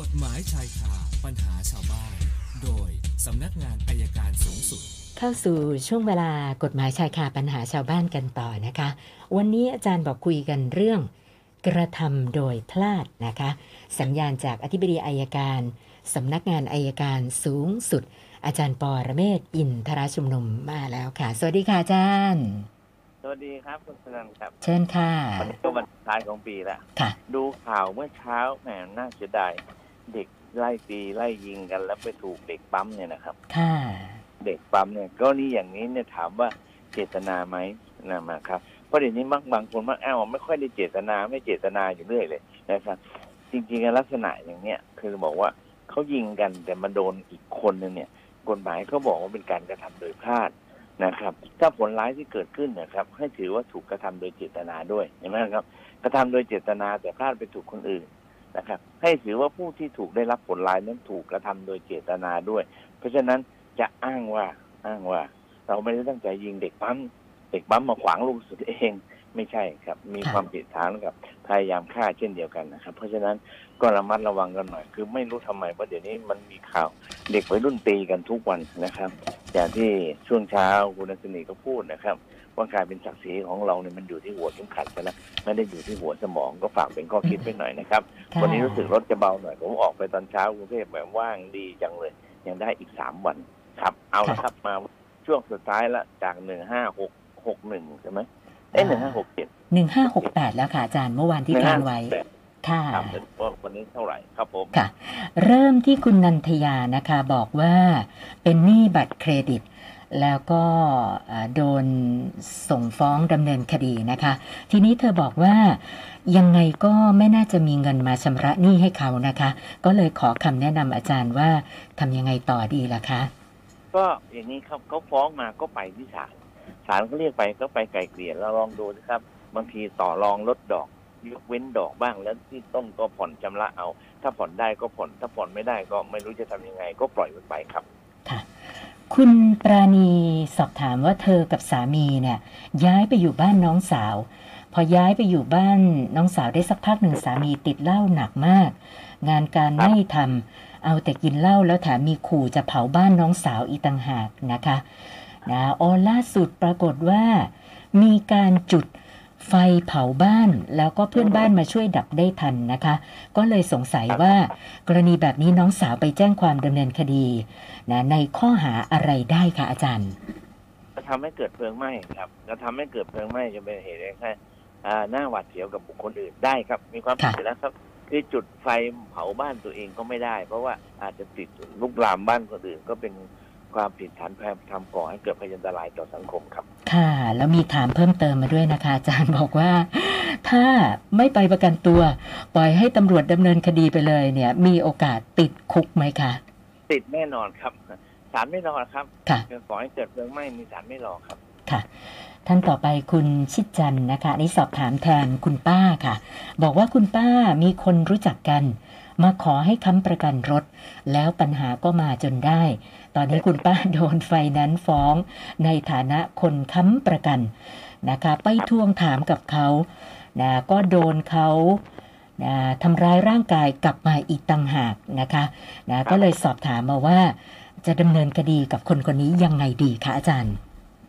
กฎหมายชายคาปัญหาชาวบ้าน โดยสำนักงานอายการสูงสุด เข้าสู่ช่วงเวลากฎหมายชายคาปัญหาชาวบ้านกันต่อนะคะ วันนี้อาจารย์บอกคุยกันเรื่อง กระทำโดยพลาดนะคะ สัญญาณจากอธิบดีอายการสำนักงานอายการสูงสุด อาจารย์ปอระเมศวร์อินทราชุมนุมมาแล้วค่ะ สวัสดีค่ะอาจารย์สวัสดีครับคุณสนันครับ เชิญค่ะวันนี้ก็วันสุดท้ายของปีแล้วค่ะ ดูข่าวเมื่อเช้าแหมน่าเสียดาย เด็กไล่ตีไล่ยิงกัน แล้วไปถูกเด็กปั๊มเนี่ยนะครับ ค่ะ เด็กปั๊มเนี่ยก็นี่อย่างนี้เนี่ยถามว่าเจตนาไหมนะมาครับเพราะเดี๋ยวนี้มักบางคนมักอ้าวไม่ค่อยได้เจตนาไม่เจตนาอยู่เรื่อยเลยนะครับ จริงๆลักษณะอย่างเนี้ยคือบอกว่าเขายิงกันแต่มาโดนอีกคนนึงเนี่ย กฎหมายเขาบอกว่าเป็นการกระทำโดยพลาดนะครับ ถ้าผลร้ายที่เกิดขึ้นนะครับ ให้ถือว่าถูกกระทำโดยเจตนาด้วยเห็นไหมครับ กระทำโดยเจตนาแต่พลาดไปถูกคนอื่น นะครับ ให้ถือว่าผู้ที่ถูกได้รับผลร้ายนั้นถูกกระทำโดยเจตนาด้วย เพราะฉะนั้นจะอ้างว่าอ้างว่า เราไม่ได้ตั้งใจยิงเด็กปั๊มเด็กปั๊มมาขวางลูกสุดเองไม่ใช่ครับ มีความผิดฐานกับพยายามฆ่าเช่นเดียวกันนะครับ เพราะฉะนั้นก็ระมัดระวังกันหน่อย คือไม่รู้ทำไมเพราะเดี๋ยวนี้มันมีข่าวเด็กวัยรุ่นตีกันทุกวันนะครับ อย่างที่ช่วงเช้าคุณนันทนีก็พูดนะครับ ว่ากลายเป็นศักดิ์ศรีของเราเนี่ยมันอยู่ที่หัวเข็มขัดซะแล้วไม่ได้อยู่ที่หัวสมองก็ฝากเป็นข้อคิดไปหน่อยนะครับค่ะวันนี้รู้สึกรถจะเบาหน่อยผมออกไปตอนเช้ากรุงเทพแบบว่างดีจังเลย ยังได้อีกสามวันครับ เอาละครับมาช่วงสุดท้ายละจากหนึ่งห้าหกหกหนึ่งใช่ไหมเอ้หนึ่งห้าหกเจ็ดหนึ่งห้าหกแปดแล้วค่ะอาจารย์เมื่อวานที่แทงไว้ค่ะครับเป็นว่าวันนี้เท่าไหร่ครับผมค่ะ เริ่มที่คุณนันทยานะคะบอกว่าเป็นหนี้บัตรเครดิต แล้วก็โดนส่งฟ้องดำเนินคดีนะคะ ทีนี้เธอบอกว่ายังไงก็ไม่น่าจะมีเงินมาชำระหนี้ให้เขานะคะ ก็เลยขอคำแนะนำอาจารย์ว่าทำยังไงต่อดีล่ะคะ ก็อย่างนี้ครับเขาฟ้องมาก็ไปที่ศาลศาลเขาเรียกไปก็ไปไกลเกลี่ยแล้วลองดูนะครับ บางทีต่อรองลดดอกยกเว้นดอกบ้างแล้วที่ต้นก็ผ่อนชำระเอา ถ้าผ่อนได้ก็ผ่อนถ้าผ่อนไม่ได้ก็ไม่รู้จะทำยังไง ก็ปล่อยมันไปครับ คุณปราณีสอบถามว่าเธอกับสามีเนี่ยย้ายไปอยู่บ้านน้องสาว พอย้ายไปอยู่บ้านน้องสาวได้สักพักหนึ่งสามีติดเหล้าหนักมาก งานการไม่ทำเอาแต่กินเหล้าแล้วแถมมีขู่จะเผาบ้านน้องสาวอีกต่างหากนะคะนะอ๋อล่าสุดปรากฏว่า มีการจุด ไฟเผาบ้านแล้วก็เพื่อนบ้านมาช่วยดับได้ทันนะคะ ก็เลยสงสัยว่ากรณีแบบนี้น้องสาวไปแจ้งความดำเนินคดีนะในข้อหาอะไรได้คะอาจารย์จะทำให้เกิดเพลิงไหม้ครับจะทำให้เกิดเพลิงไหม้จะเป็นเหตุให้แค่อ่าหน้าหวาดเสียวกับบุคคลอื่นได้ครับ มีความผิดค่ะอยู่แล้วครับคือจุดไฟเผาบ้านตัวเองก็ไม่ได้ เพราะว่าอาจจะติดลุกลามบ้านคนอื่นก็เป็น ความผิดฐานพยายามทำก่อให้เกิดพยันตรายต่อสังคมครับ ค่ะ แล้วมีถามเพิ่มเติมมาด้วยนะคะ อาจารย์บอกว่า ถ้าไม่ไปประกันตัว ปล่อยให้ตำรวจดำเนินคดีไปเลยเนี่ย มีโอกาสติดคุกไหมคะติดแน่นอนครับศาลไม่รอครับค่ะก่อให้เกิดเพลิงไหม้มีศาลไม่รอครับค่ะ ท่านต่อไปคุณชิดจันทร์นะคะอันนี่สอบถามแทนคุณป้าค่ะ บอกว่าคุณป้ามีคนรู้จักกัน มาขอให้ค้ำประกันรถ แล้วปัญหาก็มาจนได้ ตอนนี้คุณป้าโดนไฟนั้นซ์ฟ้อง ในฐานะคนค้ำประกันนะคะ ไปทวงถามกับเขานะก็โดนเขานะทำร้ายร่างกายกลับมาอีกต่างหากนะคะนะก็เลยสอบถามมาว่า จะดำเนินคดีกับคนคนนี้ยังไงดีคะอาจารย์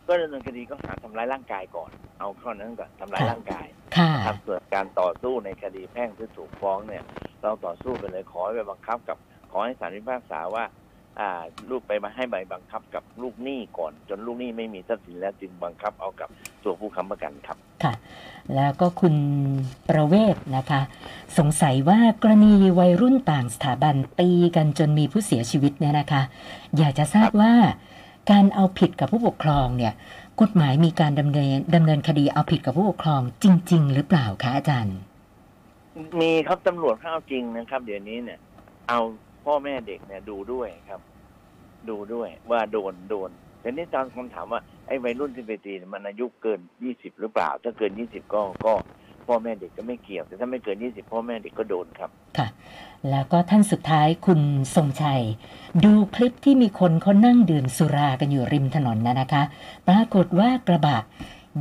ก็ดำเนินคดีก็หาทำร้ายร่างกายก่อน เอาข้อนั้นก่อนทำร้ายค่ะร่างกายค่ะครับส่วนการต่อสู้ในคดีแพ่งที่ถูกฟ้องเนี่ย เราต่อสู้ไปเลยขอให้ไปบังคับกับขอให้ศาลพิพากษาว่า อ่า ลูกไปมาให้ใบบังคับกับลูกหนี้ก่อน จนลูกหนี้ไม่มีทรัพย์สินแล้วจึงบังคับเอากับตัวผู้ค้ำประกันครับ ค่ะ แล้วก็คุณประเวศนะคะ สงสัยว่ากรณีวัยรุ่นต่างสถาบันตีกันจนมีผู้เสียชีวิตเนี่ยนะคะ อยากจะทราบว่าการเอาผิดกับผู้ปกครองเนี่ย กฎหมายมีการดำเนินดำเนินคดีเอาผิดกับผู้ปกครองจริง ๆ หรือเปล่าคะอาจารย์ มีครับตำรวจเขาเอาจริงนะครับ เดี๋ยวนี้เนี่ย เอาพ่อแม่เด็กเนี่ยดูด้วยครับ ดูด้วยว่าโดนโดนแต่นี่ตอนคำถามว่าไอ้วัยรุ่นที่ไปตีมันอายุเกินยี่สิบหรือเปล่า ถ้าเกินยี่สิบก็ก็พ่อแม่เด็กก็ไม่เกี่ยว แต่ถ้าไม่เกินยี่สิบพ่อแม่เด็กก็โดนครับ ค่ะ แล้วก็ท่านสุดท้ายคุณทรงชัย ดูคลิปที่มีคนเขานั่งดื่มสุรากันอยู่ริมถนนนะนะคะ ปรากฏว่ากระบะ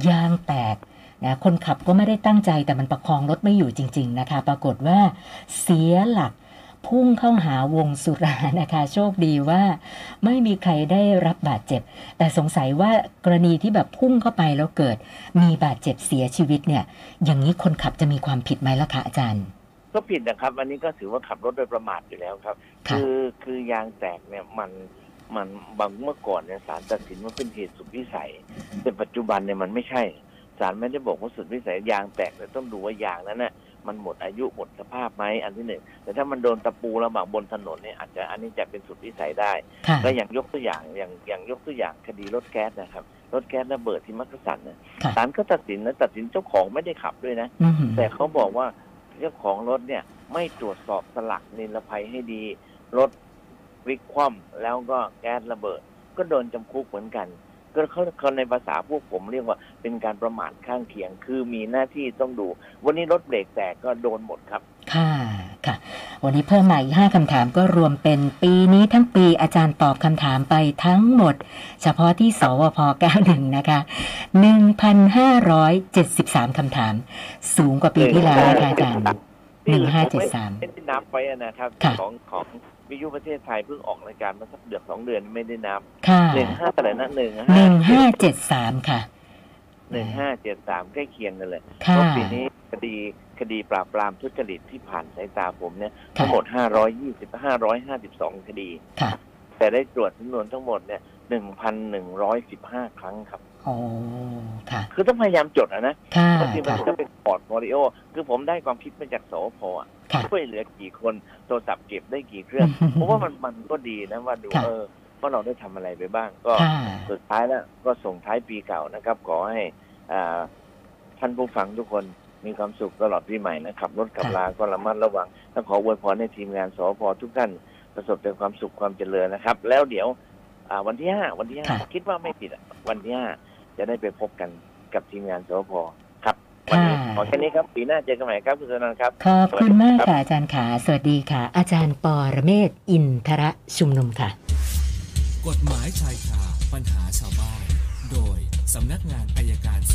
ยางแตก นะคนขับก็ไม่ได้ตั้งใจแต่มันประคองรถไม่อยู่จริง ๆนะคะ ปรากฏว่าเสียหลักพุ่งเข้าหาวงสุรานะคะ โชคดีว่าไม่มีใครได้รับบาดเจ็บ แต่สงสัยว่ากรณีที่แบบพุ่งเข้าไปแล้วเกิด มีบาดเจ็บเสียชีวิตเนี่ย อย่างนี้คนขับจะมีความผิดไหมล่ะคะอาจารย์ ก็ผิดนะครับ อันนี้ก็ถือว่าขับรถโดยประมาทอยู่แล้วครับค่ะคือคือยางแตกเนี่ยมันมันบางเมื่อก่อนเนี่ยศาลตัดสินว่าเป็นเหตุสุดวิสัย แต่ปัจจุบันเนี่ยมันไม่ใช่ ศาลไม่ได้บอกว่าสุดวิสัยยางแตกแต่ต้องดูว่ายางนั้นน่ะมันหมดอายุหมดสภาพไหมอันที่หนึ่งแต่ถ้ามันโดนตะปูระหว่างบนถนนเนี่ยอาจจะอันนี้จะเป็นสุดวิสัยได้ค่ะแล้วอย่างยกตัวอย่างอย่างอย่างยกตัวอย่างคดีรถแก๊สนะครับรถแก๊สระเบิดที่มักกะสันนะค่ะศาลก็ตัดสินนะตัดสินเจ้าของไม่ได้ขับด้วยนะอืมแต่เขาบอกว่าเจ้าของรถเนี่ยไม่ตรวจสอบสลักนิรภัยให้ดี รถพลิกคว่ำแล้วก็แก๊สระเบิด ก็โดนจำคุกเหมือนกัน ก็เขาเขาในภาษาพวกผมเรียกว่าเป็นการประมาทข้างเคียง คือมีหน้าที่ต้องดู วันนี้รถเบรกแตกก็โดนหมดครับ ค่ะค่ะ วันนี้เพิ่มมาอีกห้าคำถามก็รวมเป็นปีนี้ทั้งปีอาจารย์ตอบคำถามไปทั้งหมด เฉพาะที่สวพ 91 นะคะ 1,573คำถาม สูงกว่าปีที่แล้วนะคะอาจารย์ หนึ่งห้าเจ็ดสามไม่ได้นับไปอะนะครับค่ะของของวิทยุประเทศไทยเพิ่งออกรายการมาสักเดือนสองเดือนไม่ได้นับค่ะหนึ่งห้าอะไรนะหนึ่งหนึ่งห้าห้าเจ็ดสามค่ะหนึ่งห้าเจ็ดสามใกล้เคียงกันเลยค่ะเพราะปีนี้คดีคดีปราบปรามทุจริตที่ผ่านสายตาผมเนี่ยค่ะทั้งหมด520 552คดีค่ะแต่ได้ตรวจจำนวนทั้งหมดเนี่ย1,115ครั้งครับ โอ้ค่ะ คือต้องพยายามจดอะนะค่ะบางทีมันค่ะก็เป็น portfolio คือผมได้ความคิดมาจากสพอะค่ะช่วยเหลือกี่คนโทรศัพท์เก็บได้กี่เครื่องเพราะว่ามันมันก็ดีนะว่าดูค่ะเออว่าเราได้ทำอะไรไปบ้าง ก็ค่ะสุดท้ายแล้วก็ส่งท้ายปีเก่านะครับ ขอให้อ่าท่านผู้ฟังทุกคนมีความสุขตลอดปีใหม่นะครับรถขับค่ะลาก็ระมัดระวังและขออวยพรให้ทีมงานสพทุกท่านประสบแต่ความสุขความเจริญนะครับ แล้วเดี๋ยวอ่าวันที่ห้าวันที่ห้าค่ะคิดว่าไม่ผิดอะวันที่ห้า จะได้ไปพบกันกับทีมงานสพครับวันนี้ค่ะขอแค่นี้ครับปีหน้าเจอกันใหม่ครับคุณสนันท์ครับขอบคุณมากค่ะอาจารย์ขาสวัสดีค่ะ อาจารย์ปอระเมศวร์อินทระชุมนุมค่ะ กฎหมายชายคาปัญหาชาวบ้านโดยสำนักงานอายการสูง